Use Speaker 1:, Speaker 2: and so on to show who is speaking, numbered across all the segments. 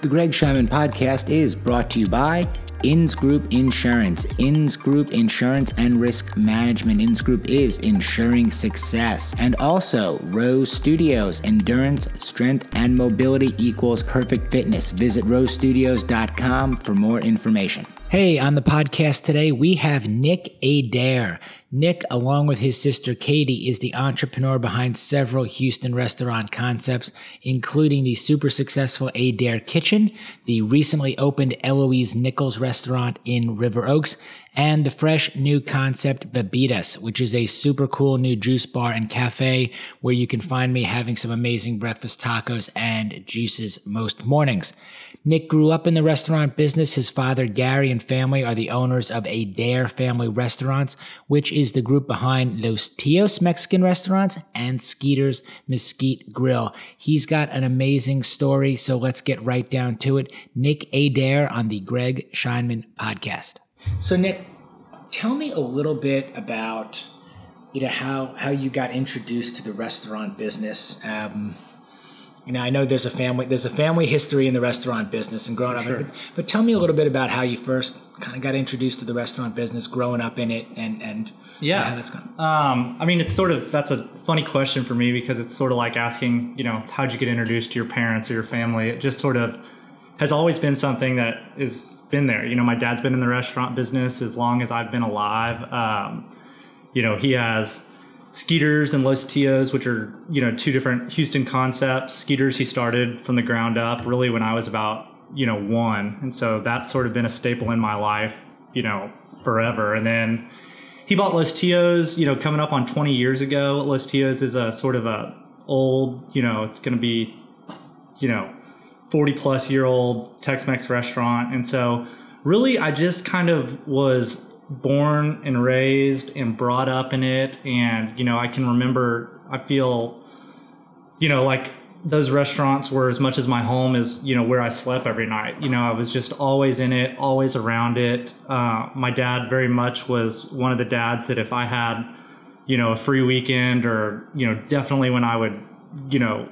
Speaker 1: The Greg Scheinman podcast is brought to you by Inns Group Insurance. Inns Group Insurance and Risk Management. Inns Group is ensuring success. And also Rose Studios. Endurance, strength, and mobility equals perfect fitness. Visit rosestudios.com for more information. Hey, on the podcast today, we have Nick Adair. Nick, along with his sister Katie, is the entrepreneur behind several Houston restaurant concepts, including the super successful Adair Kitchen, the recently opened Eloise Nichols restaurant in River Oaks, and the fresh new concept Bebidas, which is a super cool new juice bar and cafe where you can find me having some amazing breakfast tacos and juices most mornings. Nick grew up in the restaurant business. His father, Gary, and family are the owners of Adair Family Restaurants, which is the group behind Los Tios Mexican Restaurants and Skeeter's Mesquite Grill. He's got an amazing story, so let's get right down to it. Nick Adair on the Greg Scheinman podcast. So, Nick, tell me a little bit about you know how how you got introduced to the restaurant business. Um, you know, I know there's a family there's a family history in the restaurant business and growing
Speaker 2: sure.
Speaker 1: up. But, but tell me a little bit about how you first kind of got introduced to the restaurant business, growing up in it, and and
Speaker 2: yeah,
Speaker 1: how that's gone.
Speaker 2: Um, I mean, it's sort of that's a funny question for me because it's sort of like asking, you know, how'd you get introduced to your parents or your family? It just sort of has always been something that has been there. You know, my dad's been in the restaurant business as long as I've been alive. Um, you know, he has Skeeters and Los Tios, which are you know two different Houston concepts. Skeeters he started from the ground up, really when I was about you know one, and so that's sort of been a staple in my life, you know, forever. And then he bought Los Tios, you know, coming up on 20 years ago. Los Tios is a sort of a old, you know, it's going to be, you know, 40 plus year old Tex-Mex restaurant, and so really I just kind of was born and raised and brought up in it. And you know i can remember i feel you know like those restaurants were as much as my home is you know where i slept every night. You know i was just always in it always around it. Uh, my dad very much was one of the dads that if i had you know a free weekend or you know definitely when i would you know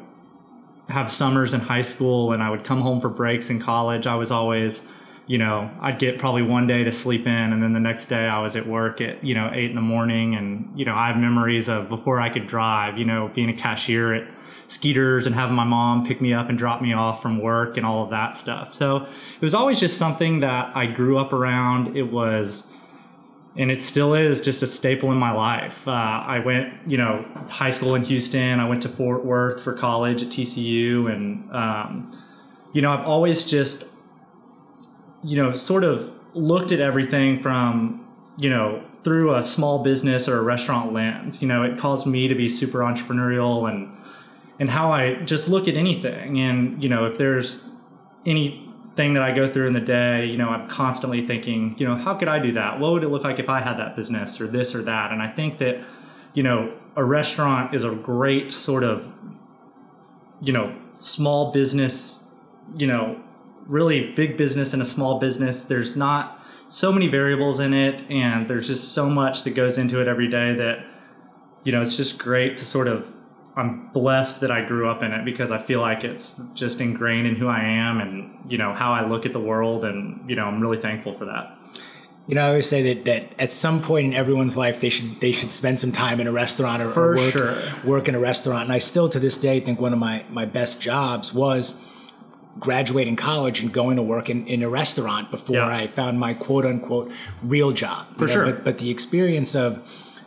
Speaker 2: have summers in high school and i would come home for breaks in college i was always you know, I'd get probably one day to sleep in, and then the next day I was at work at you know eight in the morning, and you know I have memories of before I could drive, you know, being a cashier at Skeeters and having my mom pick me up and drop me off from work and all of that stuff. So it was always just something that I grew up around. It was, and it still is, just a staple in my life. Uh, I went, you know, high school in Houston. I went to Fort Worth for college at TCU, and um, you know, I've always just you know, sort of looked at everything from, you know, through a small business or a restaurant lens. You know, it caused me to be super entrepreneurial and and how I just look at anything. And, you know, if there's anything that I go through in the day, you know, I'm constantly thinking, you know, how could I do that? What would it look like if I had that business or this or that? And I think that, you know, a restaurant is a great sort of, you know, small business, you know, really big business and a small business. There's not so many variables in it, and there's just so much that goes into it every day that, you know, it's just great to sort of. I'm blessed that I grew up in it because I feel like it's just ingrained in who I am and, you know, how I look at the world. And, you know, I'm really thankful for that.
Speaker 1: You know, I always say that, that at some point in everyone's life, they should they should spend some time in a restaurant or, or work,
Speaker 2: sure.
Speaker 1: work in a restaurant. And I still, to this day, think one of my, my best jobs was graduating college and going to work in, in a restaurant before
Speaker 2: Yeah.
Speaker 1: I found my quote unquote real job.
Speaker 2: For
Speaker 1: You know,
Speaker 2: sure.
Speaker 1: But, but the experience of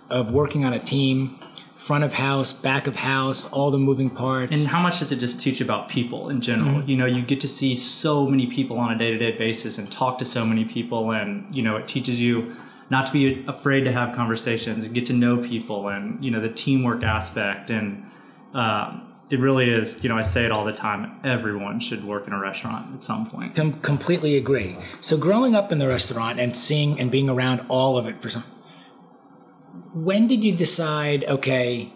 Speaker 1: of working on a team, front of house, back of house, all the moving parts.
Speaker 2: And how much does it just teach about people in general? You know, you get to see so many people on a day to day basis and talk to so many people, and you know, it teaches you not to be afraid to have conversations and get to know people, and you know, the teamwork aspect, and um, it really is. You know, I say it all the time. Everyone should work in a restaurant at some point.
Speaker 1: Com- completely agree. So growing up in the restaurant and seeing and being around all of it for some, when did you decide? Okay,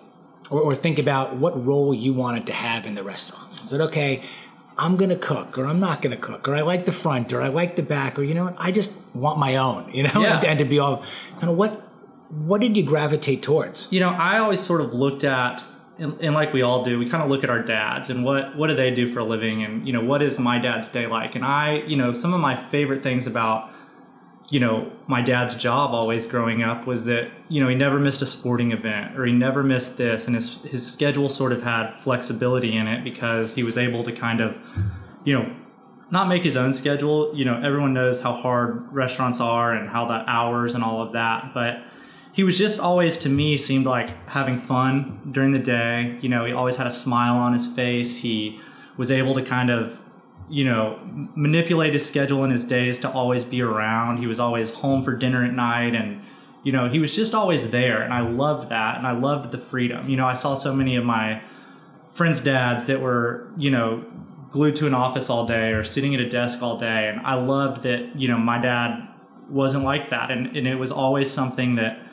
Speaker 1: or, or think about what role you wanted to have in the restaurant. Is it okay? I'm gonna cook, or I'm not gonna cook, or I like the front, or I like the back, or you know what? I just want my own, you know,
Speaker 2: Yeah.
Speaker 1: and, and to be all kind of what. What did you gravitate towards?
Speaker 2: You know, I always sort of looked at and, and like we all do, we kind of look at our dads and what what do they do for a living, and you know what is my dad's day like. And I, you know, some of my favorite things about you know my dad's job always growing up was that you know he never missed a sporting event or he never missed this, and his his schedule sort of had flexibility in it because he was able to kind of you know not make his own schedule. You know, everyone knows how hard restaurants are and how the hours and all of that, but he was just always to me seemed like having fun during the day. You know, he always had a smile on his face. He was able to kind of, you know, manipulate his schedule and his days to always be around. He was always home for dinner at night and you know, he was just always there and I loved that and I loved the freedom. You know, I saw so many of my friends' dads that were, you know, glued to an office all day or sitting at a desk all day and I loved that, you know, my dad wasn't like that and, and it was always something that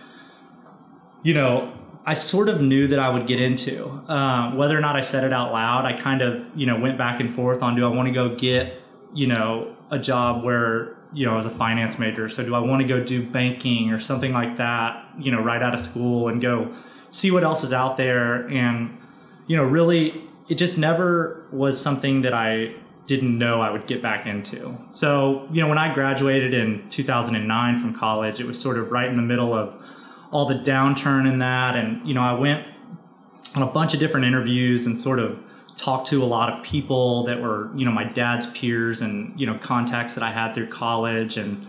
Speaker 2: you know, I sort of knew that I would get into. Um, whether or not I said it out loud, I kind of, you know, went back and forth on do I want to go get, you know, a job where, you know, I was a finance major. So do I want to go do banking or something like that, you know, right out of school and go see what else is out there. And, you know, really, it just never was something that I didn't know I would get back into. So, you know, when I graduated in 2009 from college, it was sort of right in the middle of, all the downturn in that. And, you know, I went on a bunch of different interviews and sort of talked to a lot of people that were, you know, my dad's peers and, you know, contacts that I had through college. And,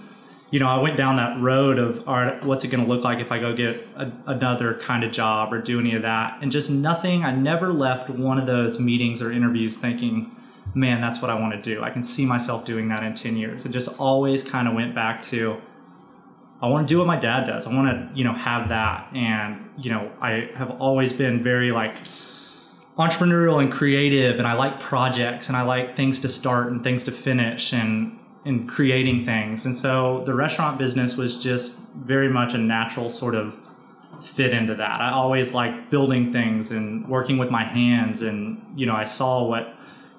Speaker 2: you know, I went down that road of, all right, what's it going to look like if I go get a, another kind of job or do any of that? And just nothing, I never left one of those meetings or interviews thinking, man, that's what I want to do. I can see myself doing that in 10 years. It just always kind of went back to, I want to do what my dad does. I want to, you know, have that. And, you know, I have always been very like entrepreneurial and creative and I like projects and I like things to start and things to finish and and creating things. And so the restaurant business was just very much a natural sort of fit into that. I always like building things and working with my hands and, you know, I saw what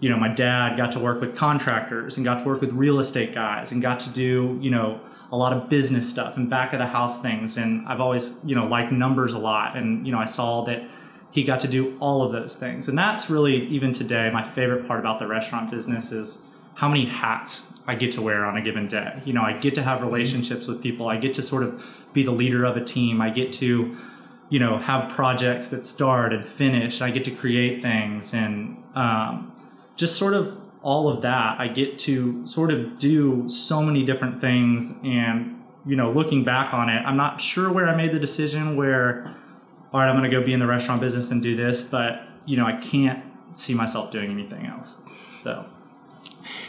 Speaker 2: you know, my dad got to work with contractors and got to work with real estate guys and got to do, you know, a lot of business stuff and back of the house things. And I've always, you know, liked numbers a lot. And, you know, I saw that he got to do all of those things. And that's really, even today, my favorite part about the restaurant business is how many hats I get to wear on a given day. You know, I get to have relationships with people. I get to sort of be the leader of a team. I get to, you know, have projects that start and finish. I get to create things and um, just sort of all of that, I get to sort of do so many different things. And, you know, looking back on it, I'm not sure where I made the decision where, all right, I'm going to go be in the restaurant business and do this, but, you know, I can't see myself doing anything else. So,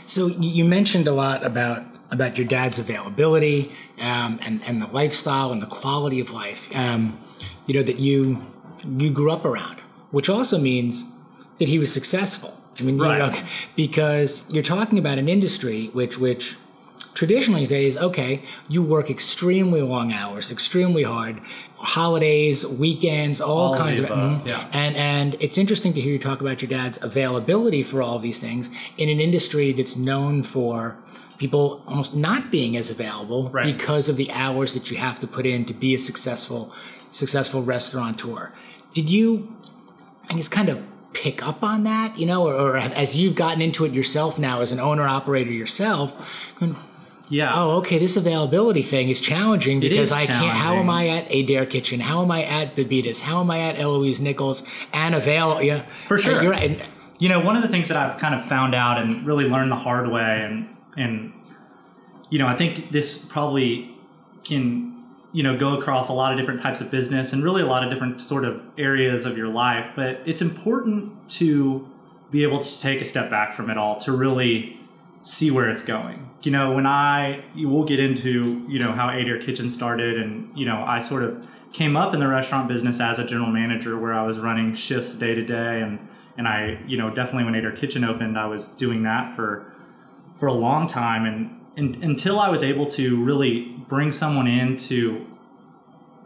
Speaker 1: so you mentioned a lot about about your dad's availability um, and and the lifestyle and the quality of life, um, you know, that you you grew up around, which also means that he was successful I mean, right. you know, because you're talking about an industry which which traditionally says, okay, you work extremely long hours, extremely hard, holidays, weekends, all, all kinds of,
Speaker 2: mm, yeah.
Speaker 1: and and it's interesting to hear you talk about your dad's availability for all these things in an industry that's known for people almost not being as available
Speaker 2: right.
Speaker 1: because of the hours that you have to put in to be a successful successful restaurateur. Did you I guess kind of pick up on that, you know, or, or as you've gotten into it yourself now as an owner operator yourself?
Speaker 2: Yeah.
Speaker 1: Oh, okay. This availability thing is challenging because I can't. How am I at Adair Kitchen? How am I at Bebidas? How am I at Eloise Nichols and avail? Yeah,
Speaker 2: for sure.
Speaker 1: You're right.
Speaker 2: You know, one of the things that I've kind of found out and really learned the hard way, and and you know, I think this probably can you know go across a lot of different types of business and really a lot of different sort of areas of your life but it's important to be able to take a step back from it all to really see where it's going. You know when i we'll get into you know how adair kitchen started and you know i sort of came up in the restaurant business as a general manager where i was running shifts day to day and and i you know definitely when adair kitchen opened i was doing that for for a long time and and, until I was able to really bring someone in to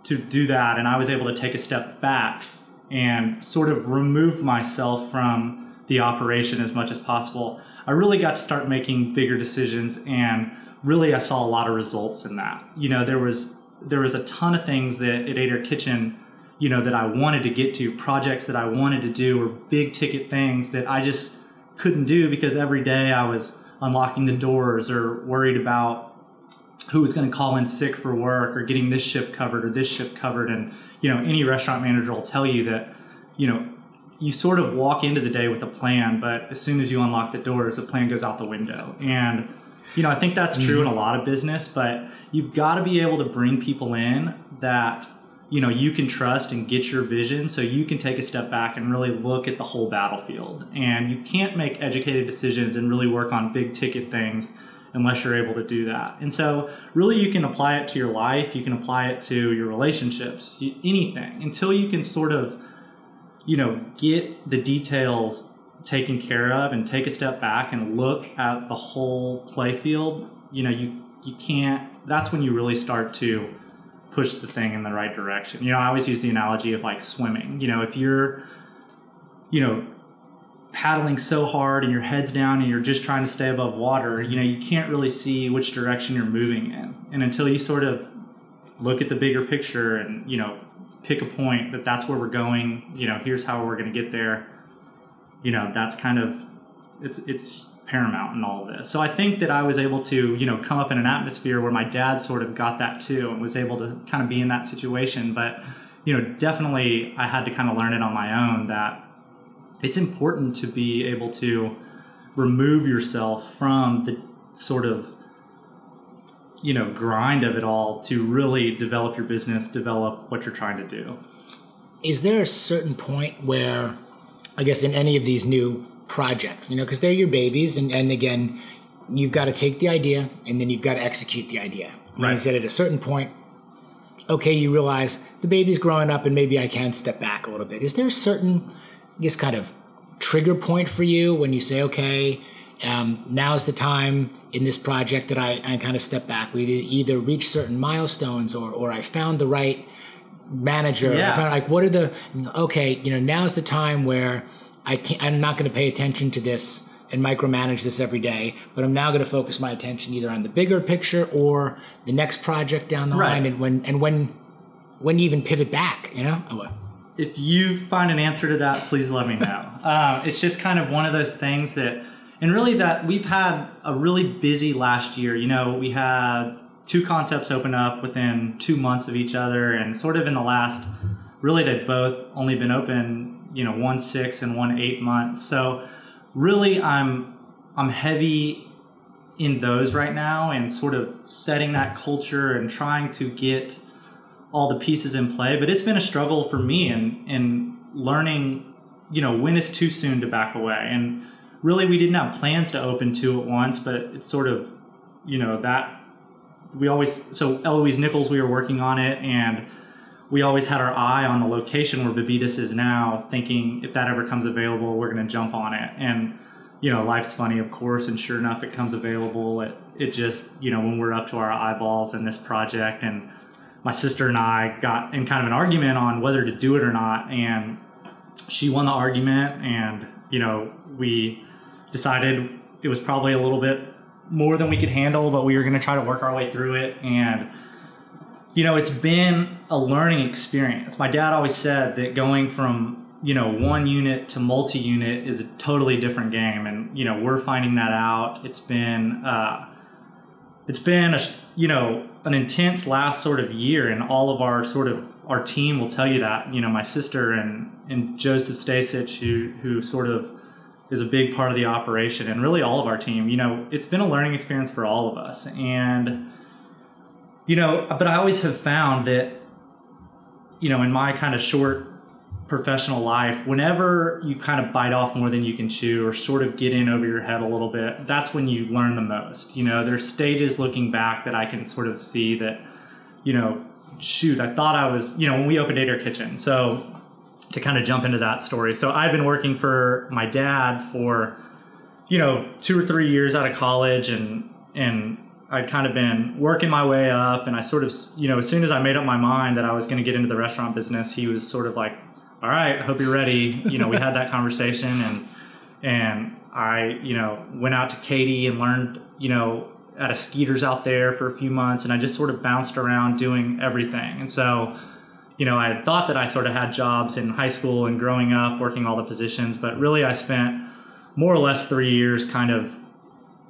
Speaker 2: to do that, and I was able to take a step back and sort of remove myself from the operation as much as possible. I really got to start making bigger decisions, and really I saw a lot of results in that. You know, there was there was a ton of things that at Adair Kitchen you know, that I wanted to get to, projects that I wanted to do, or big ticket things that I just couldn't do because every day I was unlocking the doors or worried about who is going to call in sick for work or getting this shift covered or this shift covered. And, you know, any restaurant manager will tell you that, you know, you sort of walk into the day with a plan, but as soon as you unlock the doors, the plan goes out the window. And, you know, I think that's true mm-hmm. in a lot of business, but you've got to be able to bring people in that you know you can trust and get your vision so you can take a step back and really look at the whole battlefield. And you can't make educated decisions and really work on big ticket things unless you're able to do that. And so really you can apply it to your life you can apply it to your relationships anything until you can sort of you know get the details taken care of and take a step back and look at the whole playfield you know you you can't that's when you really start to push the thing in the right direction. You know, I always use the analogy of like swimming. You know, if you're, you know, paddling so hard and your head's down and you're just trying to stay above water, you know, you can't really see which direction you're moving in. And until you sort of look at the bigger picture and, you know, pick a point that that's where we're going, you know, here's how we're going to get there, you know, that's kind of it's it's paramount in all of this. So I think that I was able to, you know, come up in an atmosphere where my dad sort of got that too and was able to kind of be in that situation. But, you know, definitely I had to kind of learn it on my own that it's important to be able to remove yourself from the sort of you know grind of it all to really develop your business develop what you're trying to do
Speaker 1: is there a certain point where i guess in any of these new projects, you know, because they're your babies. And, and again, you've got to take the idea and then you've got to execute the idea. Right. You said at a certain point, okay, you realize the baby's growing up and maybe I can step back a little bit. Is there a certain, I guess, kind of trigger point for you when you say, okay, um, is the time in this project that I, I kind of step back. We either reach certain milestones or, or I found the right manager.
Speaker 2: Yeah.
Speaker 1: Like, what are the, okay, you know, now's the time where I can't, I'm not going to pay attention to this and micromanage this every day, but I'm now going to focus my attention either on the bigger picture or the next project down the right. line. And when, and when, when you even pivot back, you know? Oh,
Speaker 2: if you find an answer to that, please let me know. uh, it's just kind of one of those things that, and really that we've had a really busy last year. You know, we had two concepts open up within two months of each other, and sort of in the last, really, they've both only been open you know one six and one eight months. So really, I'm I'm heavy in those right now and sort of setting that culture and trying to get all the pieces in play. But it's been a struggle for me and and learning, you know, when is too soon to back away. And really, we didn't have plans to open two at once, but it's sort of, you know, that we always so Eloise Nichols, we were working on it and we always had our eye on the location where Bebidas is now, thinking if that ever comes available, we're going to jump on it. And you know, life's funny, of course, and sure enough, it comes available. It it just you know when we're up to our eyeballs in this project, and my sister and I got in kind of an argument on whether to do it or not, and she won the argument, and you know we decided it was probably a little bit more than we could handle, but we were going to try to work our way through it, and you know, it's been a learning experience. My dad always said that going from, you know, one unit to multi unit is a totally different game. And, you know, we're finding that out. It's been, uh, it's been a, you know, an intense last sort of year and all of our sort of our team will tell you that, you know, my sister and, and Joseph Stasich, who, who sort of is a big part of the operation and really all of our team, you know, it's been a learning experience for all of us. And, you know, but I always have found that, you know, in my kind of short professional life, whenever you kind of bite off more than you can chew or sort of get in over your head a little bit, that's when you learn the most. You know, there's stages looking back that I can sort of see that, you know, shoot, I thought I was, you know, when we opened Adair Kitchen. So to kind of jump into that story. So I've been working for my dad for, you know, two or three years out of college and, and I'd kind of been working my way up, and I sort of, you know, as soon as I made up my mind that I was going to get into the restaurant business, he was sort of like, "All right, hope you're ready." You know, we had that conversation, and and I, you know, went out to Katy and learned, you know, at a Skeeter's out there for a few months, and I just sort of bounced around doing everything, and so. you know, I thought that I sort of had jobs in high school and growing up, working all the positions, but really I spent more or less three years kind of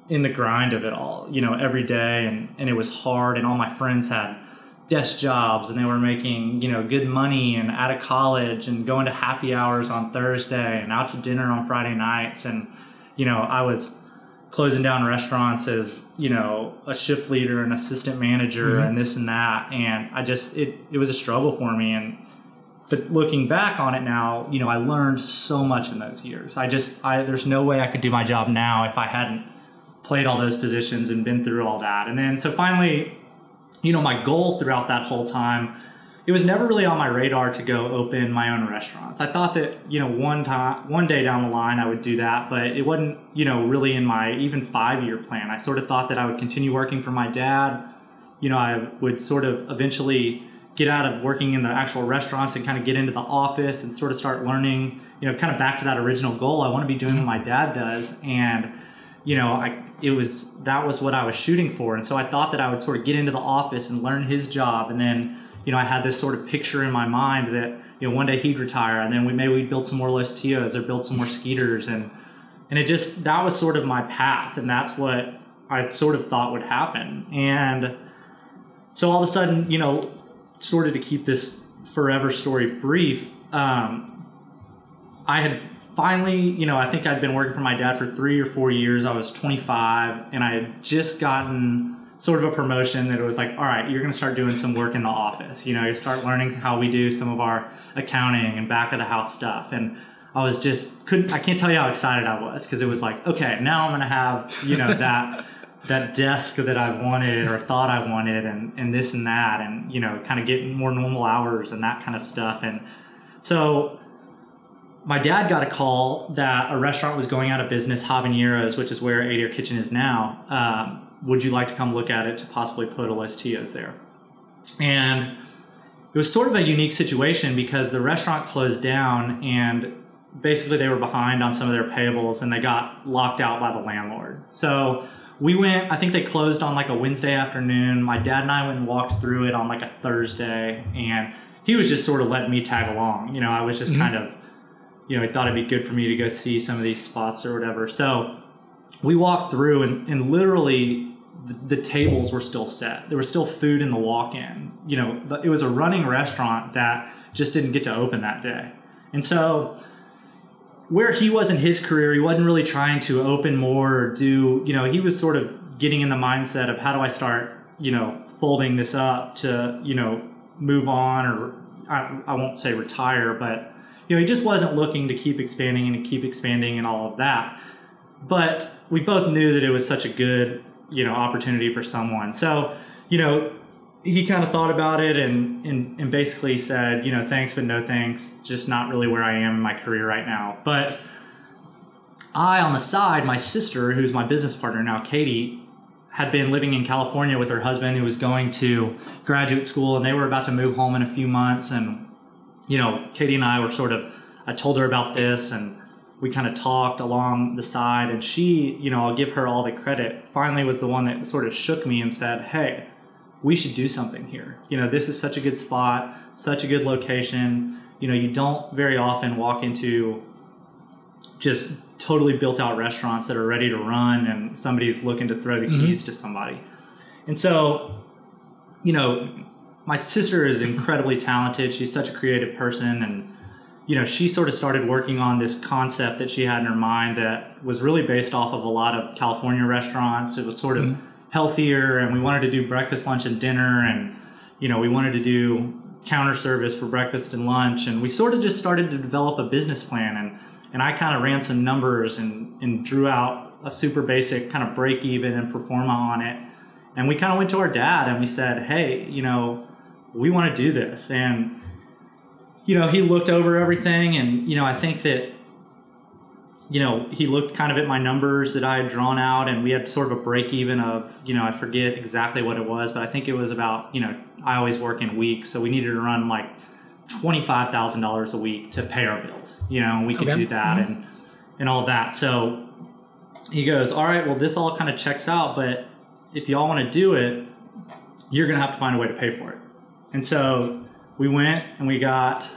Speaker 2: in the grind of it all, you know, every day. And, and it was hard. And all my friends had desk jobs and they were making, you know, good money and out of college and going to happy hours on Thursday and out to dinner on Friday nights. And, you know, I was closing down restaurants as, you know, a shift leader and assistant manager mm-hmm. and this and that. And I just, it, it was a struggle for me. And, but looking back on it now, you know, I learned so much in those years. I just, I, there's no way I could do my job now if I hadn't played all those positions and been through all that. And then, so finally, you know, my goal throughout that whole time, it was never really on my radar to go open my own restaurants. I thought that, you know, one time, one day down the line I would do that, but it wasn't, you know, really in my even five year plan. I sort of thought that I would continue working for my dad. You know, I would sort of eventually get out of working in the actual restaurants and kind of get into the office and sort of start learning, you know, kind of back to that original goal. I want to be doing what my dad does. And, you know, I, it was that was what I was shooting for, and so I thought that I would sort of get into the office and learn his job, and then you know I had this sort of picture in my mind that you know one day he'd retire, and then we maybe we'd build some more Los Tios or build some more Skeeters, and and it just that was sort of my path, and that's what I sort of thought would happen, and so all of a sudden, you know, sort of to keep this forever story brief, um, I had finally, you know, I think I'd been working for my dad for three or four years. I was 25 and I had just gotten sort of a promotion that it was like, all right, you're going to start doing some work in the office. You know, you start learning how we do some of our accounting and back of the house stuff. And I was just couldn't I can't tell you how excited I was because it was like, okay, now I'm going to have, you know, that that desk that I wanted or thought I wanted and and this and that and, you know, kind of getting more normal hours and that kind of stuff and so my dad got a call that a restaurant was going out of business, Habaneros, which is where Adair Kitchen is now. Um, would you like to come look at it to possibly put a Los there? And it was sort of a unique situation because the restaurant closed down and basically they were behind on some of their payables and they got locked out by the landlord. So we went, I think they closed on like a Wednesday afternoon. My dad and I went and walked through it on like a Thursday and he was just sort of letting me tag along. You know, I was just mm-hmm. kind of you know, he thought it'd be good for me to go see some of these spots or whatever. So we walked through and, and literally the, the tables were still set. There was still food in the walk-in. You know, it was a running restaurant that just didn't get to open that day. And so where he was in his career, he wasn't really trying to open more or do, you know, he was sort of getting in the mindset of how do I start, you know, folding this up to, you know, move on or I, I won't say retire, but you know, he just wasn't looking to keep expanding and keep expanding and all of that. But we both knew that it was such a good, you know, opportunity for someone. So, you know, he kind of thought about it and, and, and basically said, you know, thanks, but no thanks. Just not really where I am in my career right now. But I, on the side, my sister, who's my business partner now, Katie, had been living in California with her husband who was going to graduate school and they were about to move home in a few months and you know, Katie and I were sort of, I told her about this and we kind of talked along the side and she, you know, I'll give her all the credit, finally was the one that sort of shook me and said, hey, we should do something here. You know, this is such a good spot, such a good location. You know, you don't very often walk into just totally built out restaurants that are ready to run and somebody's looking to throw the mm-hmm. keys to somebody. And so, you know, my sister is incredibly talented. She's such a creative person, and you know, she sort of started working on this concept that she had in her mind that was really based off of a lot of California restaurants. It was sort of mm-hmm. healthier, and we wanted to do breakfast, lunch, and dinner, and you know, we wanted to do counter service for breakfast and lunch, and we sort of just started to develop a business plan, and and I kind of ran some numbers and and drew out a super basic kind of break even and pro forma on it. And we kind of went to our dad and we said, hey, you know, we want to do this. And, you know, he looked over everything. And, you know, I think that, you know, he looked kind of at my numbers that I had drawn out, and we had sort of a break even of, you know, I forget exactly what it was, but I think it was about, you know, I always work in weeks. So we needed to run like $25,000 a week to pay our bills, you know, and we could okay. do that mm-hmm. and, and all that. So he goes, all right, well, this all kind of checks out, but if y'all want to do it, you're going to have to find a way to pay for it. And so we went and we got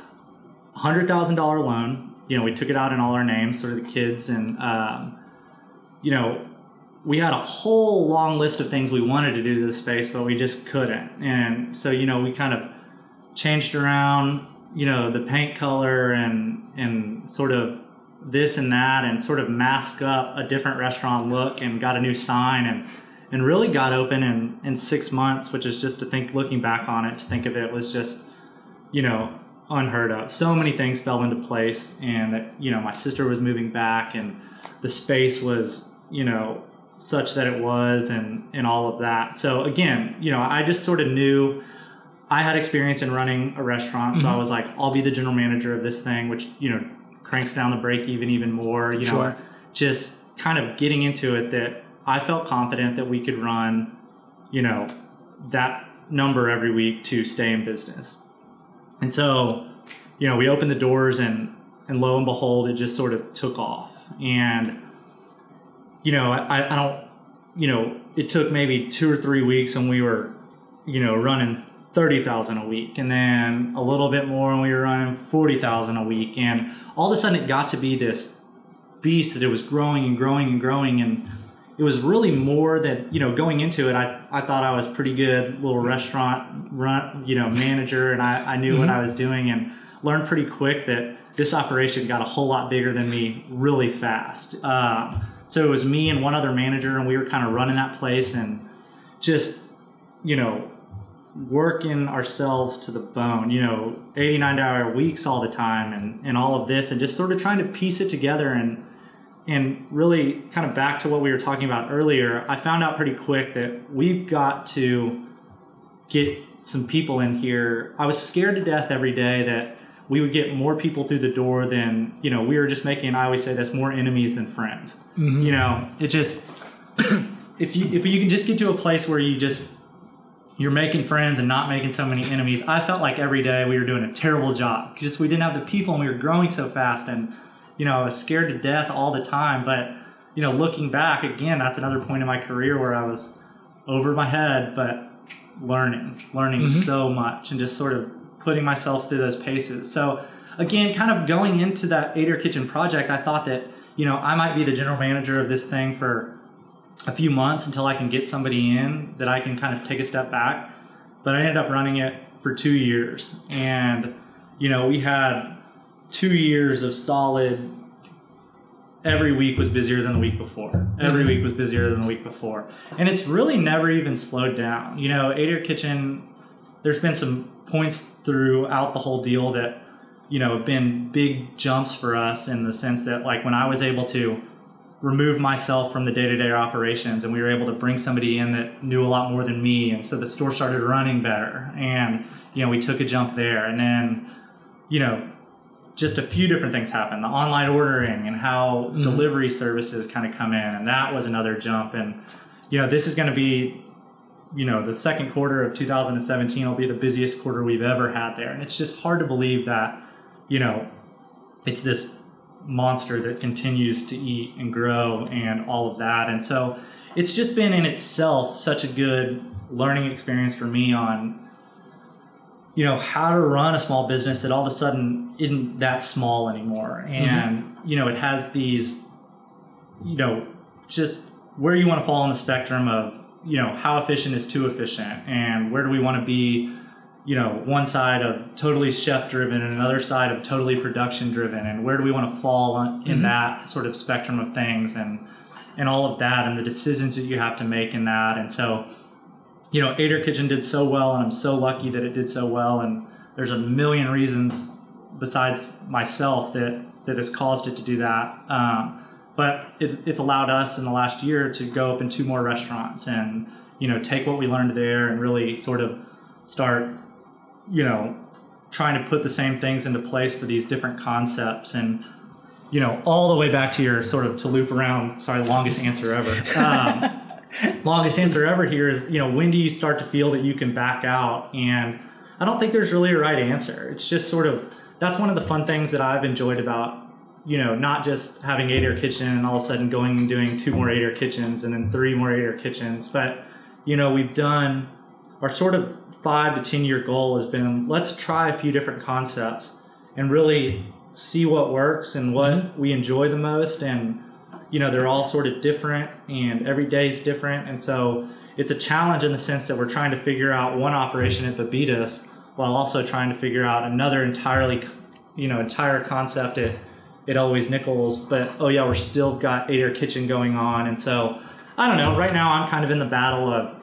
Speaker 2: a hundred thousand dollar loan. You know, we took it out in all our names, sort of the kids, and um, you know, we had a whole long list of things we wanted to do to the space, but we just couldn't. And so, you know, we kind of changed around, you know, the paint color and and sort of this and that, and sort of mask up a different restaurant look, and got a new sign and and really got open in in six months, which is just to think, looking back on it, to think of it was just, you know, unheard of. So many things fell into place, and that you know, my sister was moving back, and the space was, you know, such that it was, and and all of that. So again, you know, I just sort of knew. I had experience in running a restaurant, so I mm-hmm. was like, I'll be the general manager of this thing, which you know cranks down the break even even more. You
Speaker 1: Sure.
Speaker 2: know, just kind of getting into it that I felt confident that we could run, you know, that number every week to stay in business. And so, you know, we opened the doors and and lo and behold, it just sort of took off. And you know, I, I don't, you know, it took maybe two or three weeks and we were, you know, running thirty thousand a week, and then a little bit more, and we were running forty thousand a week, and all of a sudden it got to be this beast that it was growing and growing and growing, and it was really more that you know going into it. I, I thought I was pretty good little restaurant run you know manager, and I, I knew what I was doing, and learned pretty quick that this operation got a whole lot bigger than me really fast. Um, so it was me and one other manager, and we were kind of running that place and just you know working ourselves to the bone, you know, 89 hour weeks all the time and, and all of this and just sort of trying to piece it together and and really kind of back to what we were talking about earlier, I found out pretty quick that we've got to get some people in here. I was scared to death every day that we would get more people through the door than, you know, we were just making I always say this more enemies than friends. Mm-hmm. You know, it just if you if you can just get to a place where you just you're making friends and not making so many enemies. I felt like every day we were doing a terrible job. Just we didn't have the people and we were growing so fast and you know, I was scared to death all the time, but you know, looking back again, that's another point in my career where I was over my head but learning, learning mm-hmm. so much and just sort of putting myself through those paces. So again, kind of going into that Adair Kitchen project, I thought that, you know, I might be the general manager of this thing for a few months until I can get somebody in that I can kind of take a step back. But I ended up running it for two years. And, you know, we had two years of solid, every week was busier than the week before. Every mm-hmm. week was busier than the week before. And it's really never even slowed down. You know, Adair Kitchen, there's been some points throughout the whole deal that, you know, have been big jumps for us in the sense that, like, when I was able to remove myself from the day-to-day operations and we were able to bring somebody in that knew a lot more than me and so the store started running better and you know we took a jump there and then you know just a few different things happen. The online ordering and how mm-hmm. delivery services kind of come in and that was another jump. And you know this is going to be you know the second quarter of 2017 will be the busiest quarter we've ever had there. And it's just hard to believe that you know it's this monster that continues to eat and grow and all of that. And so it's just been in itself such a good learning experience for me on you know how to run a small business that all of a sudden isn't that small anymore. And mm-hmm. you know it has these you know just where you want to fall on the spectrum of you know how efficient is too efficient? And where do we want to be you know one side of totally chef driven and another side of totally production driven? And where do we want to fall in mm-hmm. that sort of spectrum of things and and all of that and the decisions that you have to make in that? And so you know Adair Kitchen did so well and I'm so lucky that it did so well and there's a million reasons besides myself that that has caused it to do that. Um, but it's, it's allowed us in the last year to go open two more restaurants and you know take what we learned there and really sort of start you know trying to put the same things into place for these different concepts and you know all the way back to your sort of to loop around sorry longest answer ever. Um, longest answer ever here is you know when do you start to feel that you can back out? And i don't think there's really a right answer. It's just sort of that's one of the fun things that i've enjoyed about you know not just having Adair kitchen and all of a sudden going and doing two more Adair kitchens and then three more Adair kitchens but you know we've done our sort of five to 10 year goal has been let's try a few different concepts and really see what works and what mm-hmm. we enjoy the most. And, you know, they're all sort of different and every day is different. And so it's a challenge in the sense that we're trying to figure out one operation at Bebidas while also trying to figure out another entirely, you know, entire concept at, at Eloise Nichols. But, oh yeah, we're still got Adair Kitchen going on. And so, I don't know, right now I'm kind of in the battle of,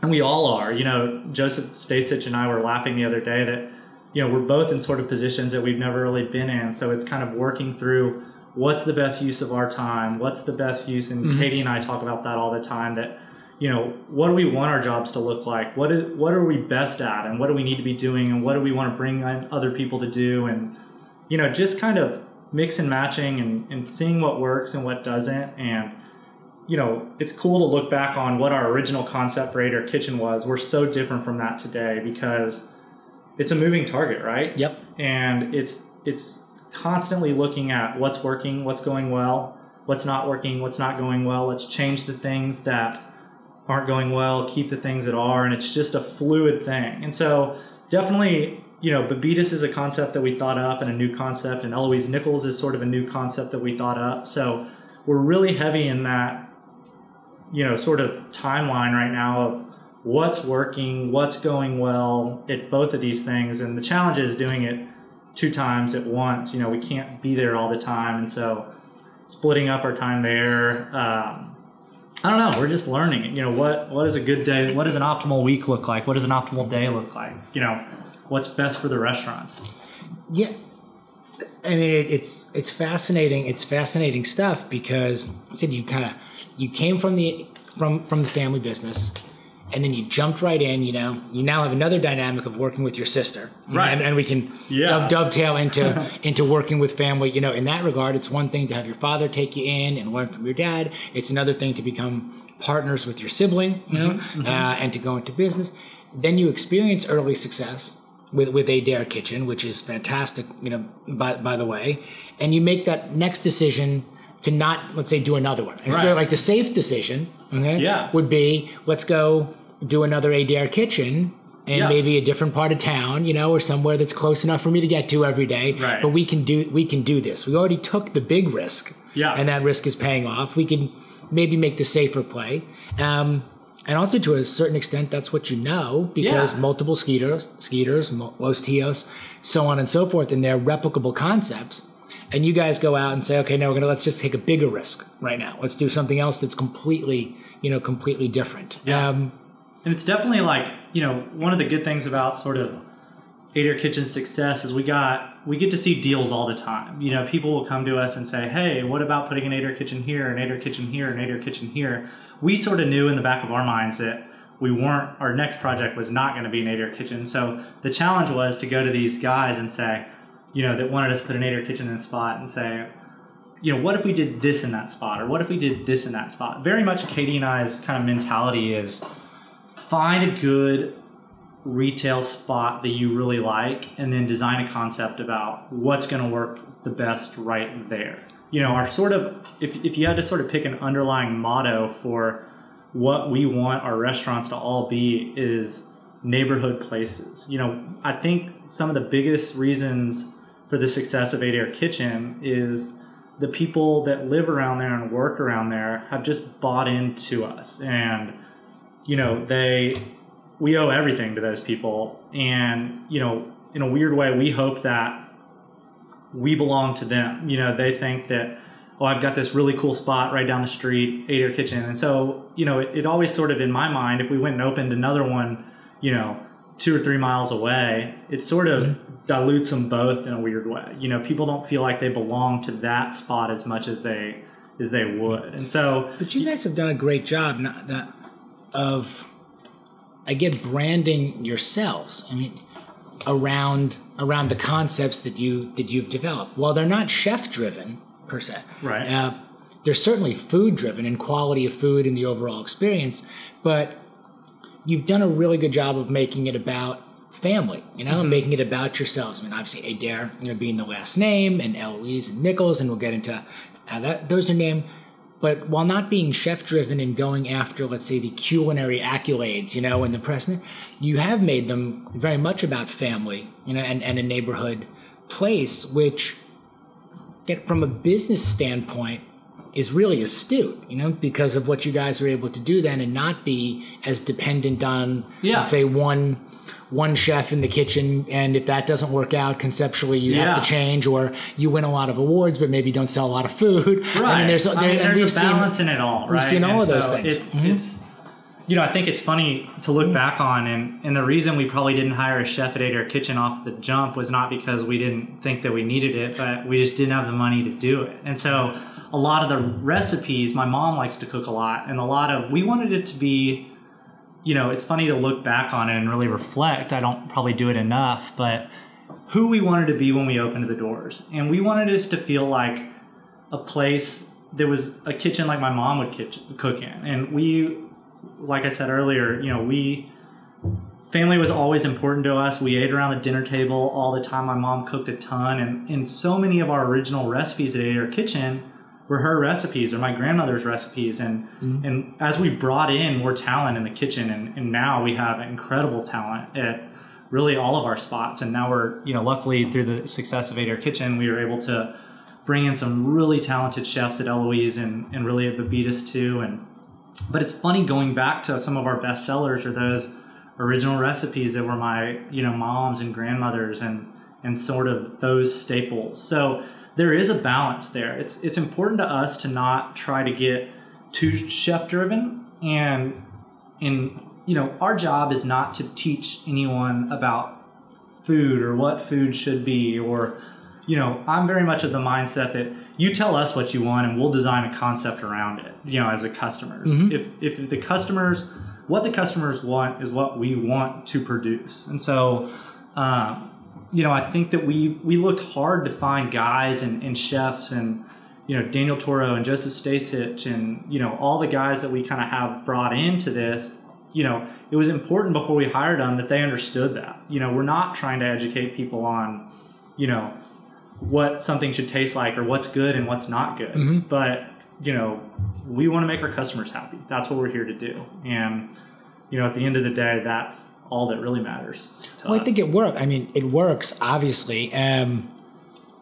Speaker 2: and we all are, you know, Joseph Stasich and I were laughing the other day that, you know, we're both in sort of positions that we've never really been in. So it's kind of working through what's the best use of our time, what's the best use, and mm-hmm. Katie and I talk about that all the time. That you know, what do we want our jobs to look like? What is, what are we best at, and what do we need to be doing, and what do we want to bring other people to do, and you know, just kind of mix and matching and, and seeing what works and what doesn't, and you know, it's cool to look back on what our original concept for Adair Kitchen was. We're so different from that today because it's a moving target, right?
Speaker 1: Yep.
Speaker 2: And it's it's constantly looking at what's working, what's going well, what's not working, what's not going well. Let's change the things that aren't going well, keep the things that are, and it's just a fluid thing. And so definitely, you know, Bebidas is a concept that we thought up and a new concept, and Eloise Nichols is sort of a new concept that we thought up. So we're really heavy in that, you know, sort of timeline right now of what's working, what's going well at both of these things. And the challenge is doing it two times at once. You know, we can't be there all the time. And so splitting up our time there. Um, I don't know. We're just learning. You know, what, what is a good day? What does an optimal week look like? What does an optimal day look like? You know, what's best for the restaurants?
Speaker 1: Yeah. I mean, it, it's it's fascinating. It's fascinating stuff because I said you kind of you came from the from from the family business and then you jumped right in. You know, you now have another dynamic of working with your sister,
Speaker 2: right?
Speaker 1: And, and we can yeah. dovetail into into working with family. You know, in that regard, it's one thing to have your father take you in and learn from your dad. It's another thing to become partners with your sibling, you know, mm-hmm, mm-hmm. Uh, and to go into business. Then you experience early success with with Adair Kitchen, which is fantastic. You know, by by the way, and you make that next decision to not let's say do another one. Right. like the safe decision, okay,
Speaker 2: yeah.
Speaker 1: would be let's go do another Adair kitchen and yeah. maybe a different part of town, you know, or somewhere that's close enough for me to get to every day.
Speaker 2: Right.
Speaker 1: But we can do we can do this. We already took the big risk,
Speaker 2: yeah,
Speaker 1: and that risk is paying off. We can maybe make the safer play, um, and also to a certain extent, that's what you know because yeah. multiple skeeters, skeeters, Los Tios, so on and so forth, and they're replicable concepts. And you guys go out and say, okay, now we're gonna let's just take a bigger risk right now. Let's do something else that's completely, you know, completely different.
Speaker 2: Yeah. Um, and it's definitely like you know one of the good things about sort of Adair Kitchen's success is we got we get to see deals all the time. You know, people will come to us and say, "Hey, what about putting an Adair Kitchen here, an Adair Kitchen here, an Adair Kitchen here?" We sort of knew in the back of our minds that we weren't. Our next project was not going to be an Adair Kitchen. So the challenge was to go to these guys and say, you know, that wanted us to put an Adair Kitchen in a spot and say, you know, what if we did this in that spot, or what if we did this in that spot? Very much Katie and I's kind of mentality is find a good retail spot that you really like and then design a concept about what's going to work the best right there. You know, our sort of, if, if you had to sort of pick an underlying motto for what we want our restaurants to all be is neighborhood places. You know, I think some of the biggest reasons for the success of Adair Kitchen is the people that live around there and work around there have just bought into us. And you know, they we owe everything to those people, and you know, in a weird way, we hope that we belong to them. You know, they think that oh, I've got this really cool spot right down the street, Adair Kitchen, and so you know, it, it always sort of in my mind, if we went and opened another one, you know, two or three miles away, it sort of dilutes them both in a weird way. You know, people don't feel like they belong to that spot as much as they as they would, and so.
Speaker 1: But you guys have done a great job. Not that of again branding yourselves. I mean, around around the concepts that you that you've developed. While they're not chef driven per se,
Speaker 2: right?
Speaker 1: Uh, they're certainly food driven and quality of food and the overall experience, but you've done a really good job of making it about family, you know, mm-hmm. making it about yourselves. I mean, obviously Adair, you know, being the last name, and Eloise and Nichols, and we'll get into uh, that. Those are named but while not being chef driven and going after, let's say, the culinary accolades, you know, and the press, you have made them very much about family, you know, and, and a neighborhood place, which, get from a business standpoint, is really astute, you know, because of what you guys are able to do then and not be as dependent on,
Speaker 2: Yeah.
Speaker 1: let's say, one one chef in the kitchen and if that doesn't work out conceptually you
Speaker 2: Yeah.
Speaker 1: have to change or you win a lot of awards but maybe don't sell a lot of food
Speaker 2: Right.
Speaker 1: I mean, there's,
Speaker 2: I
Speaker 1: there-
Speaker 2: mean,
Speaker 1: and
Speaker 2: there's
Speaker 1: seen-
Speaker 2: balance in it all, right?
Speaker 1: we've seen all
Speaker 2: And
Speaker 1: of those things.
Speaker 2: It's,
Speaker 1: Mhm.
Speaker 2: it's, you know, I think it's funny to look back on, and, and the reason we probably didn't hire a chef at our Kitchen off the jump was not because we didn't think that we needed it, but we just didn't have the money to do it. And so a lot of the recipes, my mom likes to cook a lot, and a lot of, we wanted it to be, you know, it's funny to look back on it and really reflect. I don't probably do it enough, but who we wanted to be when we opened the doors. And we wanted it to feel like a place there was a kitchen like my mom would kitchen, cook in. And we, like I said earlier, you know, we, family was always important to us. We ate around the dinner table all the time. My mom cooked a ton. And, and so many of our original recipes at Adair Kitchen were her recipes or my grandmother's recipes. And, mm-hmm. and as we brought in more talent in the kitchen, and, and now we have incredible talent at really all of our spots. And now we're, you know, luckily through the success of Adair Kitchen, we were able to bring in some really talented chefs at Eloise and, and really at Bebidas too. And but it's funny going back to some of our best sellers are those original recipes that were my, you know, moms and grandmothers and and sort of those staples. So there is a balance there. It's it's important to us to not try to get too chef driven and in you know, our job is not to teach anyone about food or what food should be or you know i'm very much of the mindset that you tell us what you want and we'll design a concept around it you know as a customers. If, if the customers what the customers want is what we want to produce. And so um, you know i think that we we looked hard to find guys and, and chefs and you know daniel toro and joseph stasich and you know all the guys that we kind of have brought into this you know it was important before we hired them that they understood that. You know we're not trying to educate people on you know what something should taste like or what's good and what's not good. But you know we want to make our customers happy. That's what we're here to do. And you know at the end of the day that's all that really matters
Speaker 1: Well, I think it works. I mean, it works obviously, um,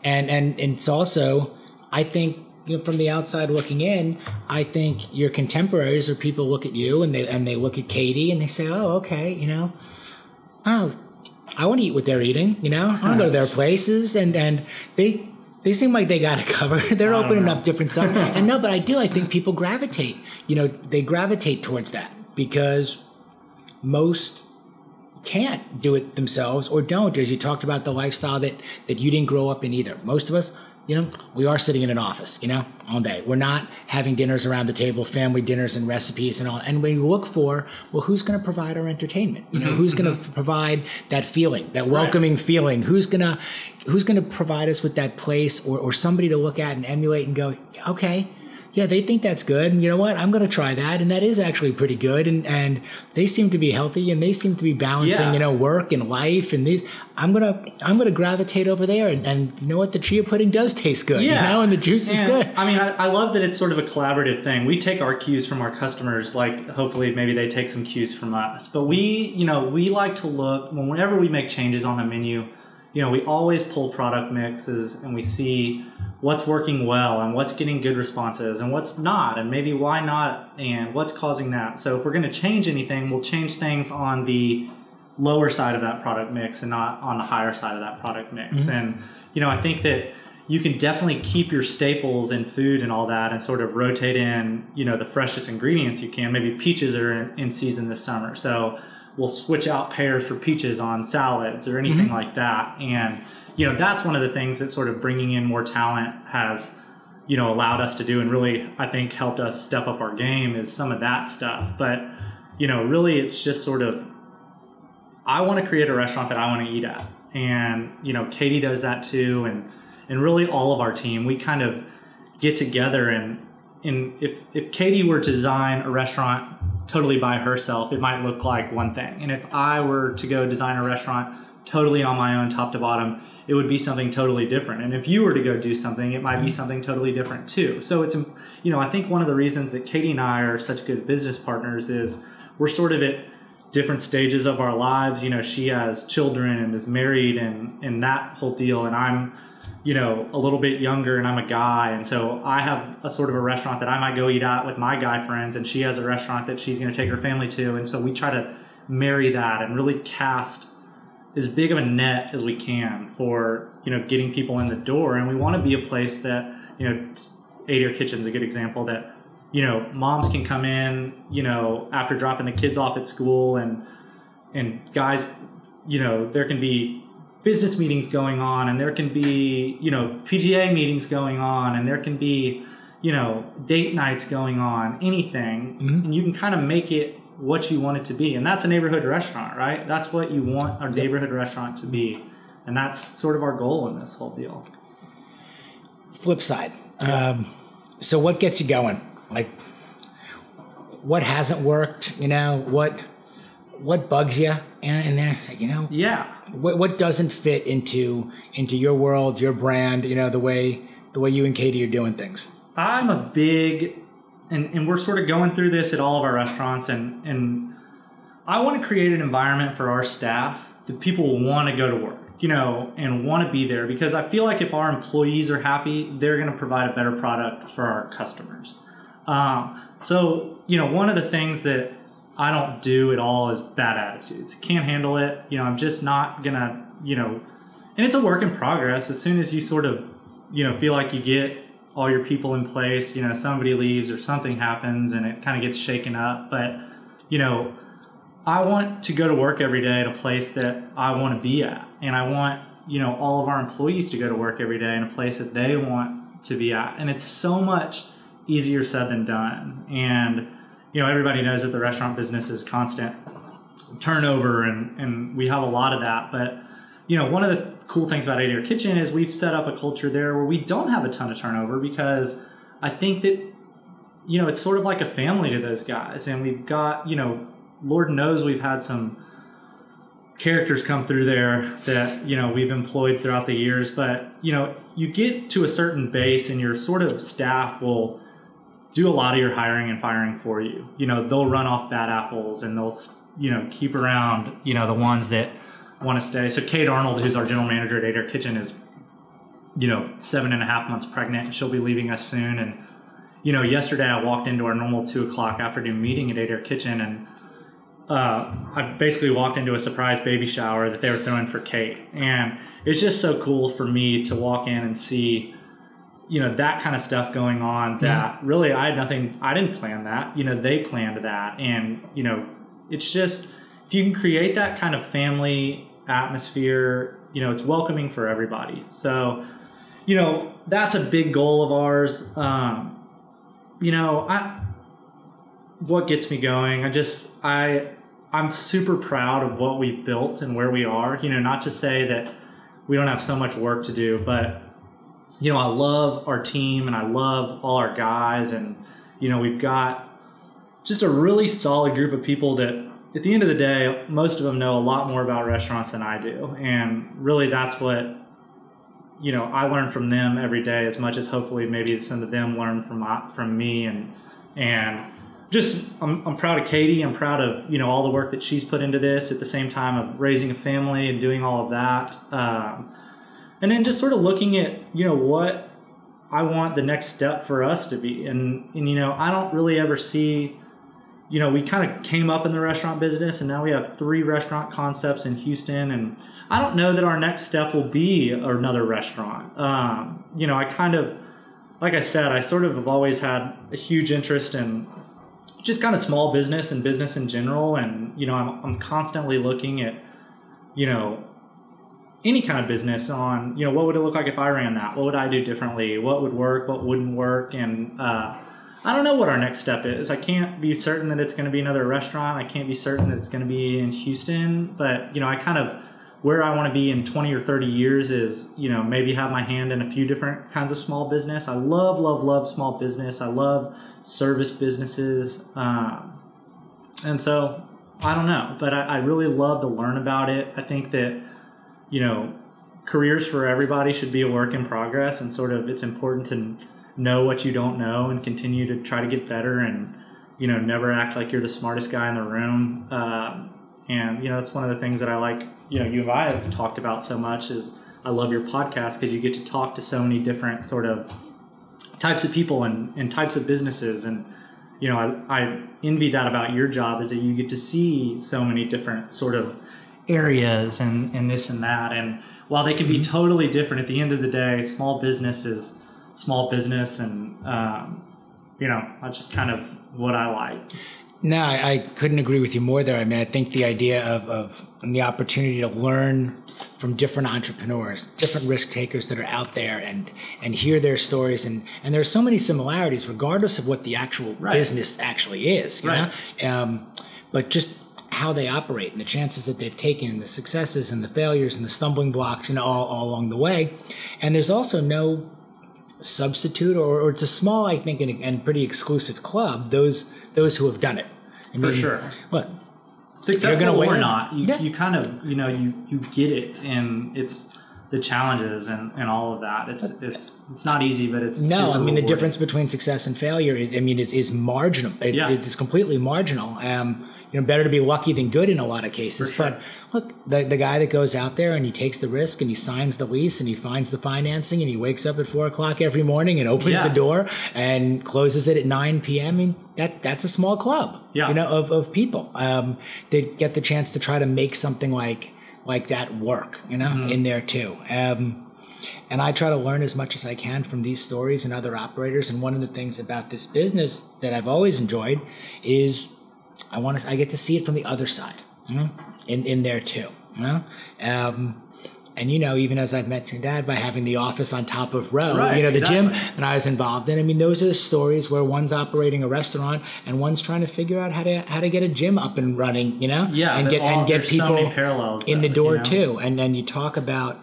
Speaker 1: and and and it's also, I think, you know, from the outside looking in, I think your contemporaries or people look at you and they and they look at Katie and they say, oh, okay, you know, oh, I want to eat what they're eating. You know, I want to go to their places, and and they. They seem like they got it covered. They're opening
Speaker 2: know.
Speaker 1: up different stuff. and no, but I do. I think people gravitate. You know, they gravitate towards that because most can't do it themselves or don't as you talked about the lifestyle that that you didn't grow up in either most of us you know we are sitting in an office you know all day. We're not having dinners around the table family dinners and recipes and all. And we look for well who's going to provide our entertainment? You know mm-hmm, who's going to mm-hmm. provide that feeling that welcoming feeling? Who's going to who's going to provide us with that place or, or somebody to look at and emulate and go okay yeah, they think that's good. And you know what? I'm going to try that. And that is actually pretty good. And, and they seem to be healthy and they seem to be balancing,
Speaker 2: Yeah.
Speaker 1: you know, work and life and these. I'm going to, I'm going to gravitate over there. And, and you know what? The chia pudding does taste good, you know, and the juice is good.
Speaker 2: I mean, I, I love that it's sort of a collaborative thing. We take our cues from our customers, like hopefully maybe they take some cues from us. But we, you know, we like to look whenever we make changes on the menu. You know, we always pull product mixes and we see what's working well and what's getting good responses and what's not, and maybe why not, and what's causing that. So if we're going to change anything, we'll change things on the lower side of that product mix and not on the higher side of that product mix. Mm-hmm. And you know, I think that you can definitely keep your staples in food and all that and sort of rotate in, you know, the freshest ingredients you can. Maybe peaches are in, in season this summer. So we'll switch out pears for peaches on salads or anything mm-hmm. like that. And, you know, that's one of the things that sort of bringing in more talent has, you know, allowed us to do and really, I think, helped us step up our game is some of that stuff. But, you know, really it's just sort of I want to create a restaurant that I want to eat at. And, you know, Katie does that too. And, and really all of our team, we kind of get together and, and if, if Katie were to design a restaurant totally by herself, it might look like one thing. And if I were to go design a restaurant totally on my own, top to bottom, it would be something totally different. And if you were to go do something, it might be mm-hmm. something totally different too. So it's, you know, I think one of the reasons that Katie and I are such good business partners is we're sort of at different stages of our lives. You know, she has children and is married and, and that whole deal. And I'm, you know, a little bit younger and I'm a guy. And so I have a sort of a restaurant that I might go eat at with my guy friends. And she has a restaurant that she's going to take her family to. And so we try to marry that and really cast as big of a net as we can for you know getting people in the door and we want to be a place that you know Adair Kitchen's a good example that you know moms can come in you know after dropping the kids off at school and and guys you know there can be business meetings going on and there can be you know PTA meetings going on and there can be you know date nights going on anything mm-hmm. and you can kind of make it what you want it to be. And that's a neighborhood restaurant, right? That's what you want a neighborhood restaurant to be. And that's sort of our goal in this whole deal.
Speaker 1: Flip side. Um, so what gets you going? Like what hasn't worked, you know, what what bugs you and, and then you know
Speaker 2: yeah.
Speaker 1: what, what doesn't fit into into your world your brand you know the way the way you and katie are doing things?
Speaker 2: I'm a big and, and we're sort of going through this at all of our restaurants and, and I want to create an environment for our staff that people want to go to work, you know, and want to be there because I feel like if our employees are happy, they're going to provide a better product for our customers. Um, so, you know, one of the things that I don't do at all is bad attitudes. Can't handle it. You know, I'm just not to, you know, and it's a work in progress. As soon as you sort of, you know, feel like you get all your people in place. You know, somebody leaves or something happens and it kind of gets shaken up. But, you know, I want to go to work every day at a place that I want to be at. And I want, you know, all of our employees to go to work every day in a place that they want to be at. And it's so much easier said than done. And, you know, everybody knows that the restaurant business is constant turnover and, and we have a lot of that. But, you know, one of the cool things about Adair Kitchen is we've set up a culture there where we don't have a ton of turnover because I think that, you know, it's sort of like a family to those guys. And we've got, you know, Lord knows we've had some characters come through there that, you know, we've employed throughout the years. But, you know, you get to a certain base and your sort of staff will do a lot of your hiring and firing for you. You know, they'll run off bad apples and they'll, you know, keep around, you know, the ones that, want to stay. So Kate Arnold, who's our general manager at Adair Kitchen, is you know seven and a half months pregnant. She'll be leaving us soon. And you know, yesterday I walked into our normal two o'clock afternoon meeting at Adair Kitchen, and uh, I basically walked into a surprise baby shower that they were throwing for Kate, and it's just so cool for me to walk in and see. You know that kind of stuff going on. That really, I had nothing. I didn't plan that. You know, they planned that, and you know, it's just if you can create that kind of family atmosphere, you know, it's welcoming for everybody. So, you know, that's a big goal of ours. Um, you know, I what gets me going, I just I I'm super proud of what we've built and where we are. You know, not to say that we don't have so much work to do, but you know, I love our team and I love all our guys and you know, we've got just a really solid group of people that at the end of the day, most of them know a lot more about restaurants than I do. And really, that's what, you know, I learn from them every day as much as hopefully maybe some of them learn from my, from me. And, and just, I'm, I'm proud of Katie. I'm proud of, you know, all the work that she's put into this at the same time of raising a family and doing all of that. Um, and then just sort of looking at, you know, what I want the next step for us to be. And, and, you know, I don't really ever see, you know, we kind of came up in the restaurant business and now we have three restaurant concepts in Houston. And I don't know that our next step will be another restaurant. Um, you know, I kind of, like I said, I sort of have always had a huge interest in just kind of small business and business in general. And, you know, I'm, I'm constantly looking at, you know, any kind of business on, you know, what would it look like if I ran that? What would I do differently? What would work? What wouldn't work? And, uh, I don't know what our next step is. I can't be certain that it's going to be another restaurant. I can't be certain that it's going to be in Houston, but you know, I kind of where I want to be in 20 or 30 years is, you know, maybe have my hand in a few different kinds of small business. I love, love, love small business. I love service businesses. Um, and so I don't know, but I, I really love to learn about it. I think that, you know, careers for everybody should be a work in progress, and sort of it's important to know what you don't know and continue to try to get better and you know never act like you're the smartest guy in the room. Uh, and you know, it's one of the things that I like. You know, you and I have talked about so much is I love your podcast because you get to talk to so many different sort of types of people and, and types of businesses and you know I, I envy that about your job is that you get to see so many different sort of areas and, and this and that and while they can be mm-hmm. totally different at the end of the day small business is small business and um, you know that's just kind of what i like
Speaker 1: no, I, I, couldn't agree with you more there. I mean, I think the idea of, of the opportunity to learn from different entrepreneurs, different risk takers that are out there and and hear their stories and and there's so many similarities regardless of what the actual right. business actually is, you right. know? Um, but just how they operate and the chances that they've taken and the successes and the failures and the stumbling blocks, you know, all, all along the way. And there's also no substitute or, or it's a small, I think, and, and pretty exclusive club, those those who have done it.
Speaker 2: I mean, For sure.
Speaker 1: What?
Speaker 2: Successful or not, you, yeah. you kind of you know you you get it, and it's the challenges and, and all of that. It's it's it's not easy, but it's
Speaker 1: no. I mean, the difference between success and failure, is, I mean, is, is marginal. It, yeah. it's completely marginal. Um, you know, better to be lucky than good in a lot of cases. Sure. But look, the the guy that goes out there and he takes the risk and he signs the lease and he finds the financing and he wakes up at four o'clock every morning and opens yeah. the door and closes it at nine p.m. I mean, that that's a small club. Yeah. You know, of of people um, that get the chance to try to make something like like that work, you know, mm-hmm. in there too. Um, and I try to learn as much as I can from these stories and other operators. And one of the things about this business that I've always enjoyed is I want to, I get to see it from the other side, you know, in, in there too, you know? Um, and you know, even as I've met your dad by having the office on top of Row, right, you know, the exactly. gym that I was involved in. I mean, those are the stories where one's operating a restaurant and one's trying to figure out how to how to get a gym up and running, you know,
Speaker 2: yeah,
Speaker 1: and get
Speaker 2: all,
Speaker 1: and get people
Speaker 2: so
Speaker 1: in the door you know? too. And then you talk about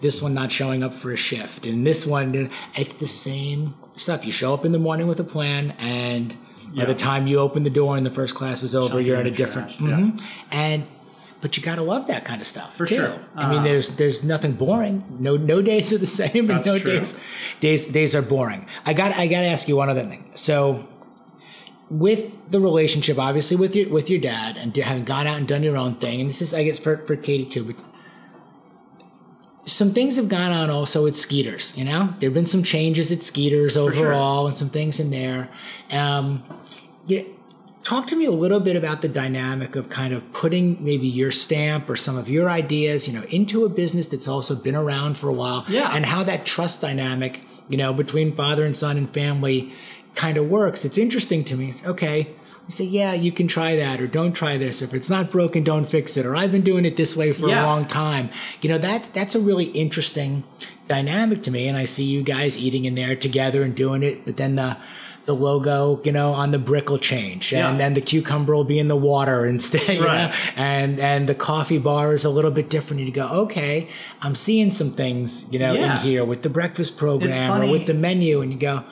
Speaker 1: this one not showing up for a shift, and this one, it's the same stuff. You show up in the morning with a plan, and by the time you open the door and the first class is over, you're at a different. Mm-hmm. Yeah. And but you gotta love that kind of stuff
Speaker 2: for too. sure.
Speaker 1: I mean, uh, there's there's nothing boring. No no days are the same, and no true. days days days are boring. I got I got to ask you one other thing. So with the relationship, obviously with your with your dad, and having gone out and done your own thing, and this is I guess for for Katie too, but some things have gone on also at Skeeters. You know, there've been some changes at Skeeters overall, sure. and some things in there. Um, yeah, talk to me a little bit about the dynamic of kind of putting maybe your stamp or some of your ideas, you know, into a business that's also been around for a while.
Speaker 2: Yeah.
Speaker 1: And how that trust dynamic, you know, between father and son and family kind of works. It's interesting to me. Okay. You say, yeah, you can try that or don't try this. If it's not broken, don't fix it. Or I've been doing it this way for yeah. a long time. You know, that that's a really interesting dynamic to me. And I see you guys eating in there together and doing it, but then the the logo, you know, on the brick will change, yeah. and then the cucumber will be in the water instead, you right. know, and and the coffee bar is a little bit different. And you go, okay, I'm seeing some things, you know, yeah. in here with the breakfast program or with the menu, and you go,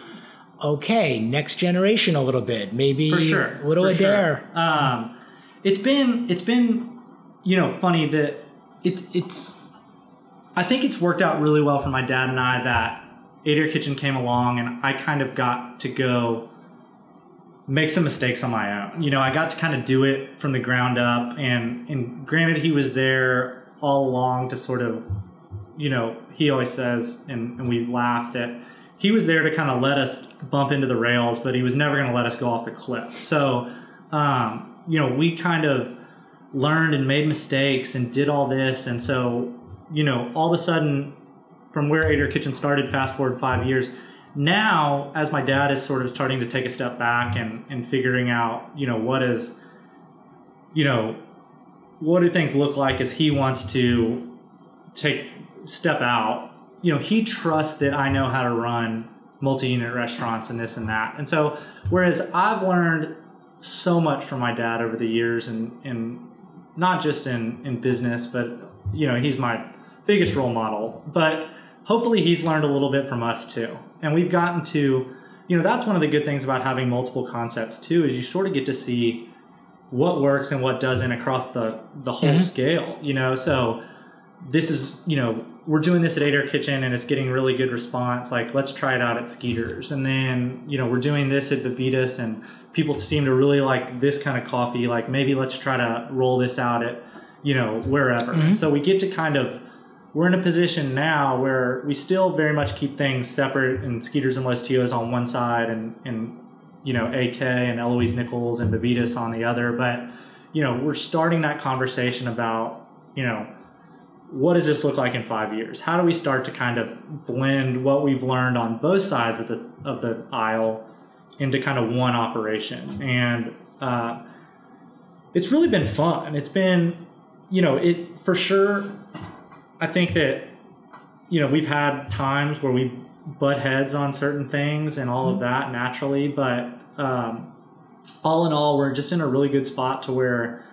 Speaker 1: okay, next generation a little bit, maybe
Speaker 2: for sure,
Speaker 1: little
Speaker 2: for
Speaker 1: Adair.
Speaker 2: Sure. Um, it's been it's been you know funny that it it's. I think it's worked out really well for my dad and I that Adair Kitchen came along and I kind of got to go make some mistakes on my own. You know, I got to kind of do it from the ground up and and granted he was there all along to sort of you know, he always says and, and we laughed that he was there to kind of let us bump into the rails, but he was never going to let us go off the cliff. So, um, you know, we kind of learned and made mistakes and did all this. And so, you know, all of a sudden from where Adair Kitchen started, fast forward five years, now as my dad is sort of starting to take a step back and, and figuring out, you know, what is, you know, what do things look like as he wants to take step out, you know, he trusts that I know how to run multi-unit restaurants and this and that. And so whereas I've learned so much from my dad over the years and, and not just in, in business, but you know, he's my biggest role model. But hopefully he's learned a little bit from us too. And we've gotten to, you know, that's one of the good things about having multiple concepts too, is you sort of get to see what works and what doesn't across the the whole mm-hmm. scale. You know, so this is you know we're doing this at Adair Kitchen and it's getting really good response. Like let's try it out at Skeeters, and then you know we're doing this at Bebidas and people seem to really like this kind of coffee. Like maybe let's try to roll this out at you know wherever.
Speaker 1: Mm-hmm.
Speaker 2: So we get to kind of we're in a position now where we still very much keep things separate and Skeeters and Los Tios on one side and and you know AK and Eloise Nichols and Bebidas on the other, but you know we're starting that conversation about you know what does this look like in five years? How do we start to kind of blend what we've learned on both sides of the of the aisle into kind of one operation? And uh, it's really been fun. It's been, you know, it for sure. I think that you know we've had times where we butt heads on certain things and all of that naturally, but um, all in all, we're just in a really good spot to where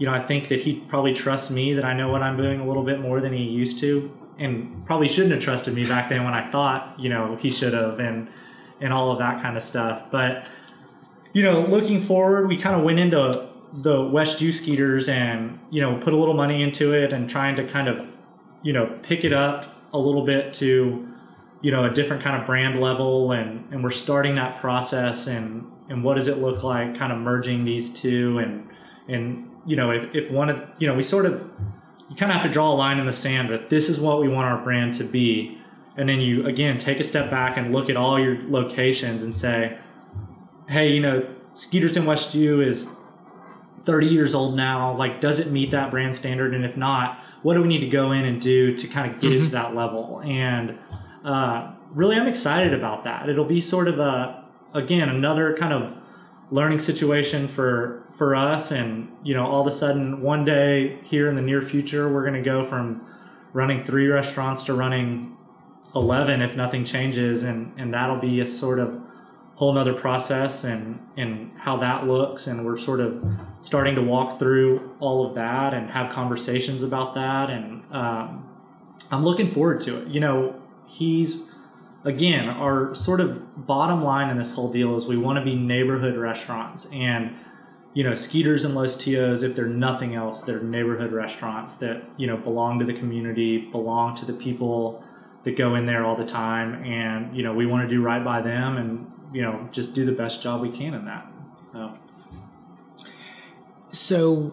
Speaker 2: you know, I think that he probably trusts me that I know what I'm doing a little bit more than he used to, and probably shouldn't have trusted me back then when I thought, you know, he should have, and and all of that kind of stuff. But you know, looking forward, we kind of went into the West U Skeeters and you know put a little money into it and trying to kind of you know pick it up a little bit to you know a different kind of brand level and and we're starting that process and and what does it look like kind of merging these two and and you know, if, if one of, you know, we sort of, you kind of have to draw a line in the sand that this is what we want our brand to be. And then you, again, take a step back and look at all your locations and say, hey, you know, Skeeters in West U is 30 years old now. Like, does it meet that brand standard? And if not, what do we need to go in and do to kind of get mm-hmm. it to that level? And uh, really, I'm excited about that. It'll be sort of a, again, another kind of learning situation for for us and you know all of a sudden one day here in the near future we're going to go from running three restaurants to running 11 if nothing changes and and that'll be a sort of whole nother process and and how that looks and we're sort of starting to walk through all of that and have conversations about that and um, i'm looking forward to it you know he's again, our sort of bottom line in this whole deal is we want to be neighborhood restaurants. And, you know, Skeeters and Los Tios, if they're nothing else, they're neighborhood restaurants that, you know, belong to the community, belong to the people that go in there all the time. And, you know, we want to do right by them and, you know, just do the best job we can in that. So,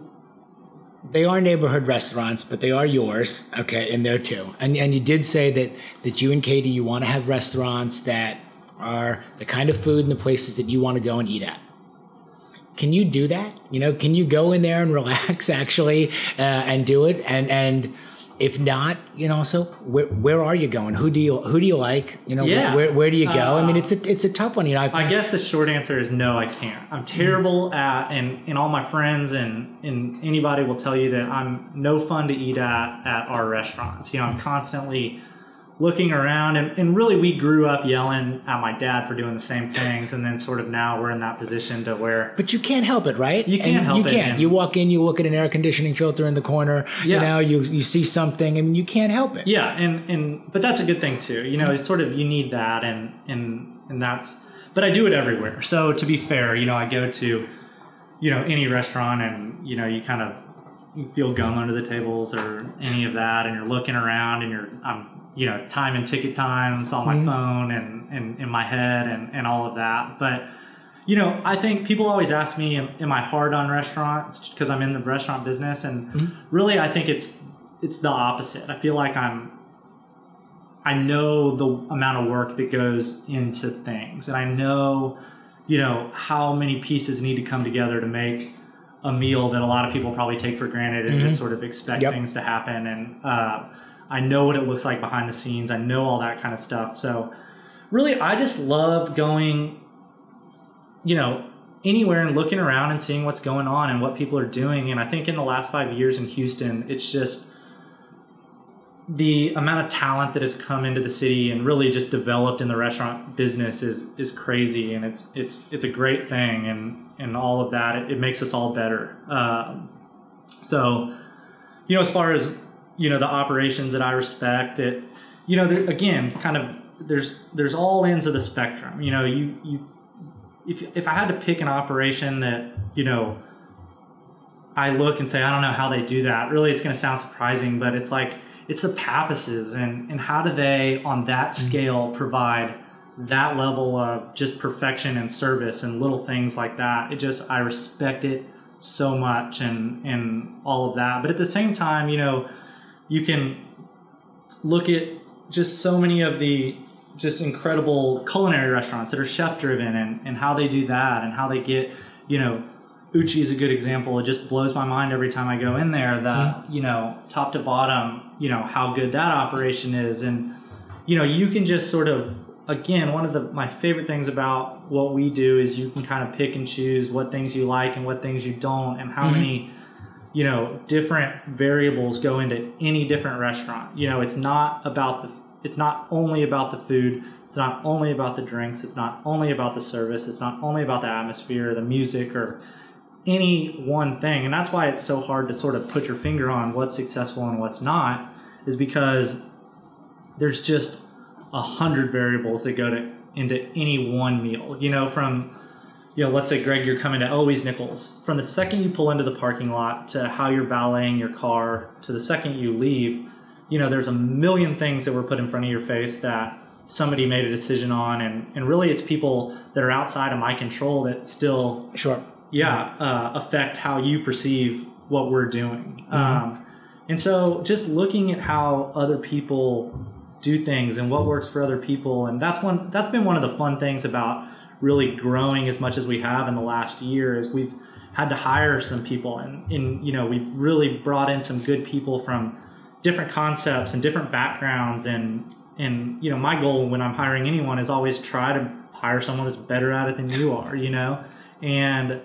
Speaker 1: they are neighborhood restaurants, but they are yours, okay, and there too. And and you did say that that you and Katie you want to have restaurants that are the kind of food and the places that you want to go and eat at. Can you do that? You know, can you go in there and relax actually uh, and do it and and if not, you know, so where, where are you going? Who do you who do you like? You know, yeah. where, where, do you go? Uh, I mean, it's a it's a tough one. You know,
Speaker 2: I, I guess the short answer is no, I can't. I'm terrible at, and and all my friends and and anybody will tell you that I'm no fun to eat at at our restaurants. You know, I'm constantly looking around and, and really we grew up yelling at my dad for doing the same things and then sort of now we're in that position to where
Speaker 1: but you can't help it right?
Speaker 2: You can't
Speaker 1: and
Speaker 2: help
Speaker 1: you can't. you walk in you look at an air conditioning filter in the corner yeah. you know you, you see something and you can't help it.
Speaker 2: Yeah and and but that's a good thing too you know it's sort of you need that and and and that's but i do it everywhere. So to be fair you know i go to you know any restaurant and you know you kind of you feel gum under the tables or any of that and you're looking around and you're i'm you know time and ticket times on my mm-hmm. phone and, and in my head and, and all of that but you know i think people always ask me am, am i hard on restaurants because i'm in the restaurant business and mm-hmm. really i think it's it's the opposite i feel like i'm i know the amount of work that goes into things and i know you know how many pieces need to come together to make a meal that a lot of people probably take for granted and mm-hmm. just sort of expect yep. things to happen and uh, I know what it looks like behind the scenes. I know all that kind of stuff. So really, I just love going, you know, anywhere and looking around and seeing what's going on and what people are doing. And I think in the last five years in Houston, it's just the amount of talent that has come into the city and really just developed in the restaurant business is is crazy and it's it's it's a great thing and and all of that it, it makes us all better um, so you know as far as you know the operations that I respect. It, you know, there, again, kind of there's there's all ends of the spectrum. You know, you you if if I had to pick an operation that you know I look and say I don't know how they do that. Really, it's going to sound surprising, but it's like it's the Pappases and and how do they on that
Speaker 1: Mm-hmm.
Speaker 2: scale provide that level of just perfection and service and little things like that. It just I respect it so much and and all of that. But at the same time, you know, you can look at just so many of the just incredible culinary restaurants that are chef driven and, and how they do that and how they get, you know, Uchi is a good example. It just blows my mind every time I go in there that, mm-hmm. you know, top to bottom, you know, how good that operation is. And, you know, you can just sort of, again, one of the, my favorite things about what we do is you can kind of pick and choose what things you like and what things you don't and how mm-hmm. many, you know, different variables go into any different restaurant. You know, it's not about the, it's not only about the food. It's not only about the drinks. It's not only about the service. It's not only about the atmosphere, the music, or any one thing. And that's why it's so hard to sort of put your finger on what's successful and what's not, is because there's just a hundred variables that go to into any one meal. You know, from you know, let's say Greg, you're coming to Eloise Nichols. From the second you pull into the parking lot to how you're valeting your car to the second you leave, you know, there's a million things that were put in front of your face that somebody made a decision on, and and really it's people that are outside of my control that still
Speaker 1: Sure.
Speaker 2: Yeah uh, affect how you perceive what we're doing. Um, and so just looking at how other people do things and what works for other people and that's one that's been one of the fun things about really growing as much as we have in the last year is we've had to hire some people and, and you know we've really brought in some good people from different concepts and different backgrounds. And and you know my goal when i'm hiring anyone is always try to hire someone that's better at it than you are you know? And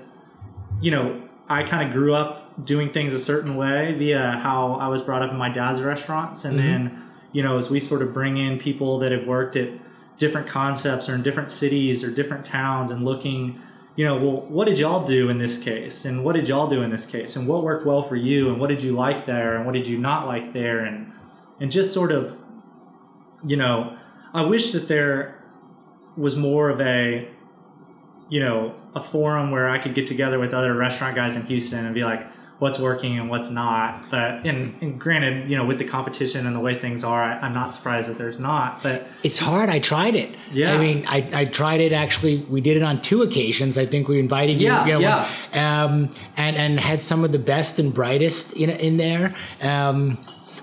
Speaker 2: you know i kind of grew up doing things a certain way via how i was brought up in my dad's restaurants. And mm-hmm. then you know as we sort of bring in people that have worked at different concepts or in different cities or different towns and looking you know well what did y'all do in this case? And what did y'all do in this case? And what worked well for you? And what did you like there? And what did you not like there? And and just sort of you know i wish that there was more of a you know a forum where i could get together with other restaurant guys in houston and be like what's working and what's not but and, and granted you know with the competition and the way things are I, i'm not surprised that there's not but
Speaker 1: It's hard. I tried it.
Speaker 2: Yeah.
Speaker 1: I mean, I, I tried it actually. We did it on two occasions. I think we invited you.
Speaker 2: Yeah,
Speaker 1: you know,
Speaker 2: yeah.
Speaker 1: Um, and and had some of the best and brightest in in there. Um,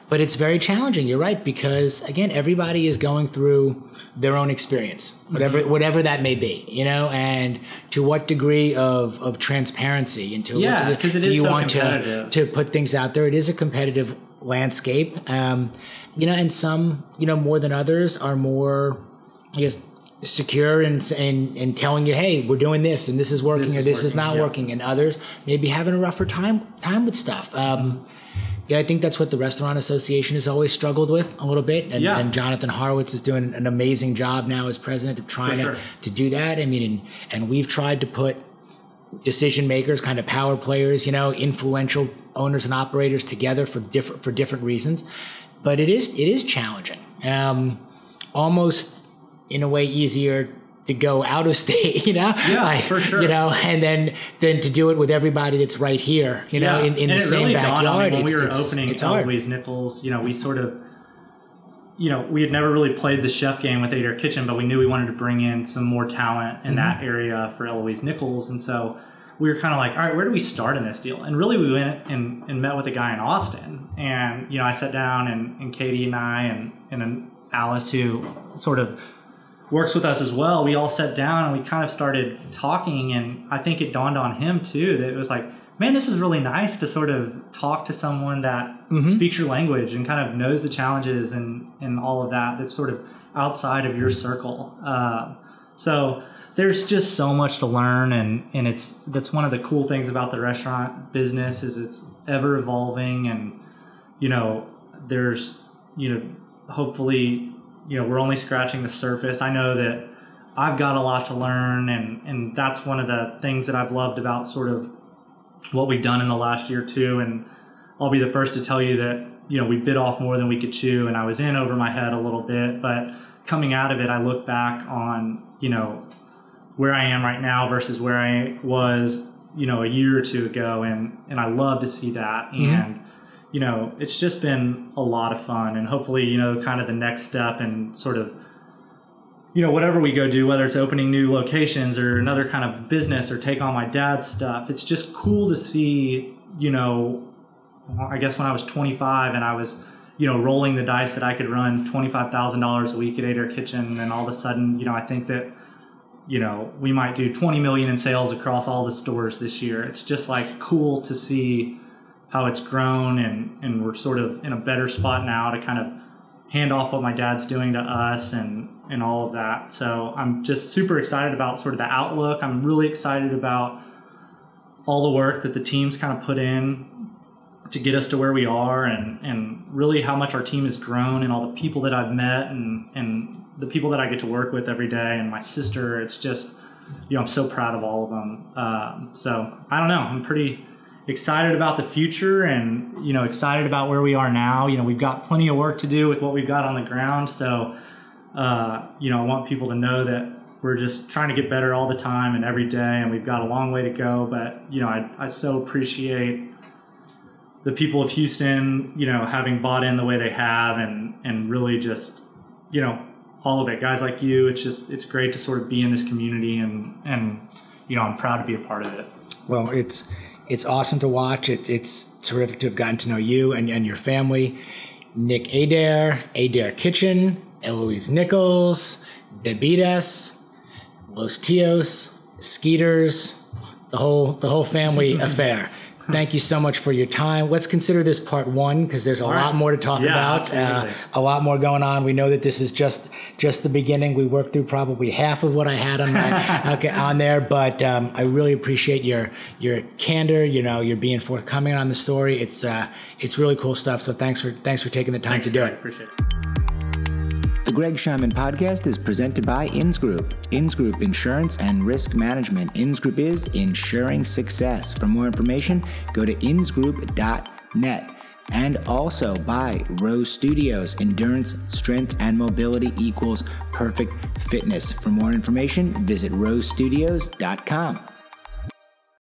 Speaker 1: but it's very challenging. You're right because again, everybody is going through their own experience, whatever
Speaker 2: Mm-hmm.
Speaker 1: whatever that may be. You know, and to what degree of of transparency and to
Speaker 2: Yeah, 'cause it
Speaker 1: do
Speaker 2: is
Speaker 1: you
Speaker 2: so
Speaker 1: want to to put things out there. It is a competitive landscape, um, you know, and some, you know, more than others are more, I guess, secure and and and telling you, hey, we're doing this and this is working
Speaker 2: This
Speaker 1: or
Speaker 2: is
Speaker 1: this is
Speaker 2: working,
Speaker 1: not
Speaker 2: yeah.
Speaker 1: working, and others maybe having a rougher time time with stuff. Um, yeah, I think that's what the Restaurant Association has always struggled with a little bit, and,
Speaker 2: Yeah.
Speaker 1: and Jonathan Horowitz is doing an amazing job now as president of trying
Speaker 2: sure.
Speaker 1: to, to do that. I mean, and, and we've tried to put decision makers, kind of power players, you know, influential owners and operators together for different for different reasons. But it is it is challenging. Um, almost in a way easier to go out of state, you know?
Speaker 2: Yeah, for sure.
Speaker 1: You know, and then then to do it with everybody that's right here, you know, in, in
Speaker 2: and
Speaker 1: the same
Speaker 2: really
Speaker 1: backyard.
Speaker 2: when we were
Speaker 1: it's-
Speaker 2: opening
Speaker 1: it's.
Speaker 2: Eloise Nichols. You know, we sort of, you know, we had never really played the chef game with Adair Kitchen, but we knew we wanted to bring in some more talent in that mm-hmm. area for Eloise Nichols, and so we were kind of like, all right, where do we start in this deal? And really, we went and, and met with a guy in Austin, and you know, I sat down and, and Katie and I and and Alice, who sort of works with us as well. We all sat down and we kind of started talking, and I think it dawned on him too that it was like, man, this is really nice to sort of talk to someone that speaks your language and kind of knows the challenges and and all of that. That's sort of outside of your circle. Uh, so there's just so much to learn, and and it's that's one of the cool things about the restaurant business is it's ever evolving, and you know there's you know hopefully you know we're only scratching the surface. I know that I've got a lot to learn, and and that's one of the things that I've loved about sort of what we've done in the last year too. And I'll be the first to tell you that you know we bit off more than we could chew, and I was in over my head a little bit, but coming out of it, I look back on you know where I am right now versus where I was, you know, a year or two ago, and and I love to see that. Mm-hmm. And you know, it's just been a lot of fun. And hopefully, you know, kind of the next step and sort of, you know, whatever we go do, whether it's opening new locations or another kind of business or take on my dad's stuff, it's just cool to see, you know, I guess when I was 25 and I was, you know, rolling the dice that I could run $25,000 a week at Adair Kitchen. And all of a sudden, you know, I think that, you know, we might do 20 million in sales across all the stores this year. It's just like cool to see how it's grown and, and we're sort of in a better spot now to kind of hand off what my dad's doing to us and, and all of that. So I'm just super excited about sort of the outlook. I'm really excited about all the work that the team's kind of put in to get us to where we are and, and really how much our team has grown and all the people that I've met and, and the people that I get to work with every day and my sister. It's just, you know, I'm so proud of all of them. Um, so I don't know. I'm pretty, excited about the future and you know excited about where we are now. You know we've got plenty of work to do with what we've got on the ground. So uh, you know i want people to know that we're just trying to get better all the time and every day and we've got a long way to go. But you know i, I so appreciate the people of houston you know having bought in the way they have and and really just you know all of it. Guys like you it's just it's great to sort of be in this community and and you know i'm proud to be a part of it.
Speaker 1: Well it's it's awesome to watch. It, it's terrific to have gotten to know you and, and your family. Nick Adair, Adair Kitchen, Eloise Nichols, Bebidas, Los Tios, Skeeters, the whole the whole family affair thank you so much for your time. Let's consider this part one because there's a All lot right. more to talk yeah, about. Uh, a lot more going on. We know that this is just just the beginning. We worked through probably half of what I had on my okay, on there, but um, I really appreciate your your candor. You know, you're being forthcoming on the story. It's uh, it's really cool stuff. So thanks for thanks for taking the time
Speaker 2: thanks,
Speaker 1: to do it.
Speaker 2: Appreciate it.
Speaker 1: The Greg Scheinman podcast is presented by InsGroup. InsGroup Insurance and Risk Management. InsGroup is ensuring success. For more information, go to insgroup.net. And also by Rose Studios. Endurance, strength, and mobility equals perfect fitness. For more information, visit rosestudios.com.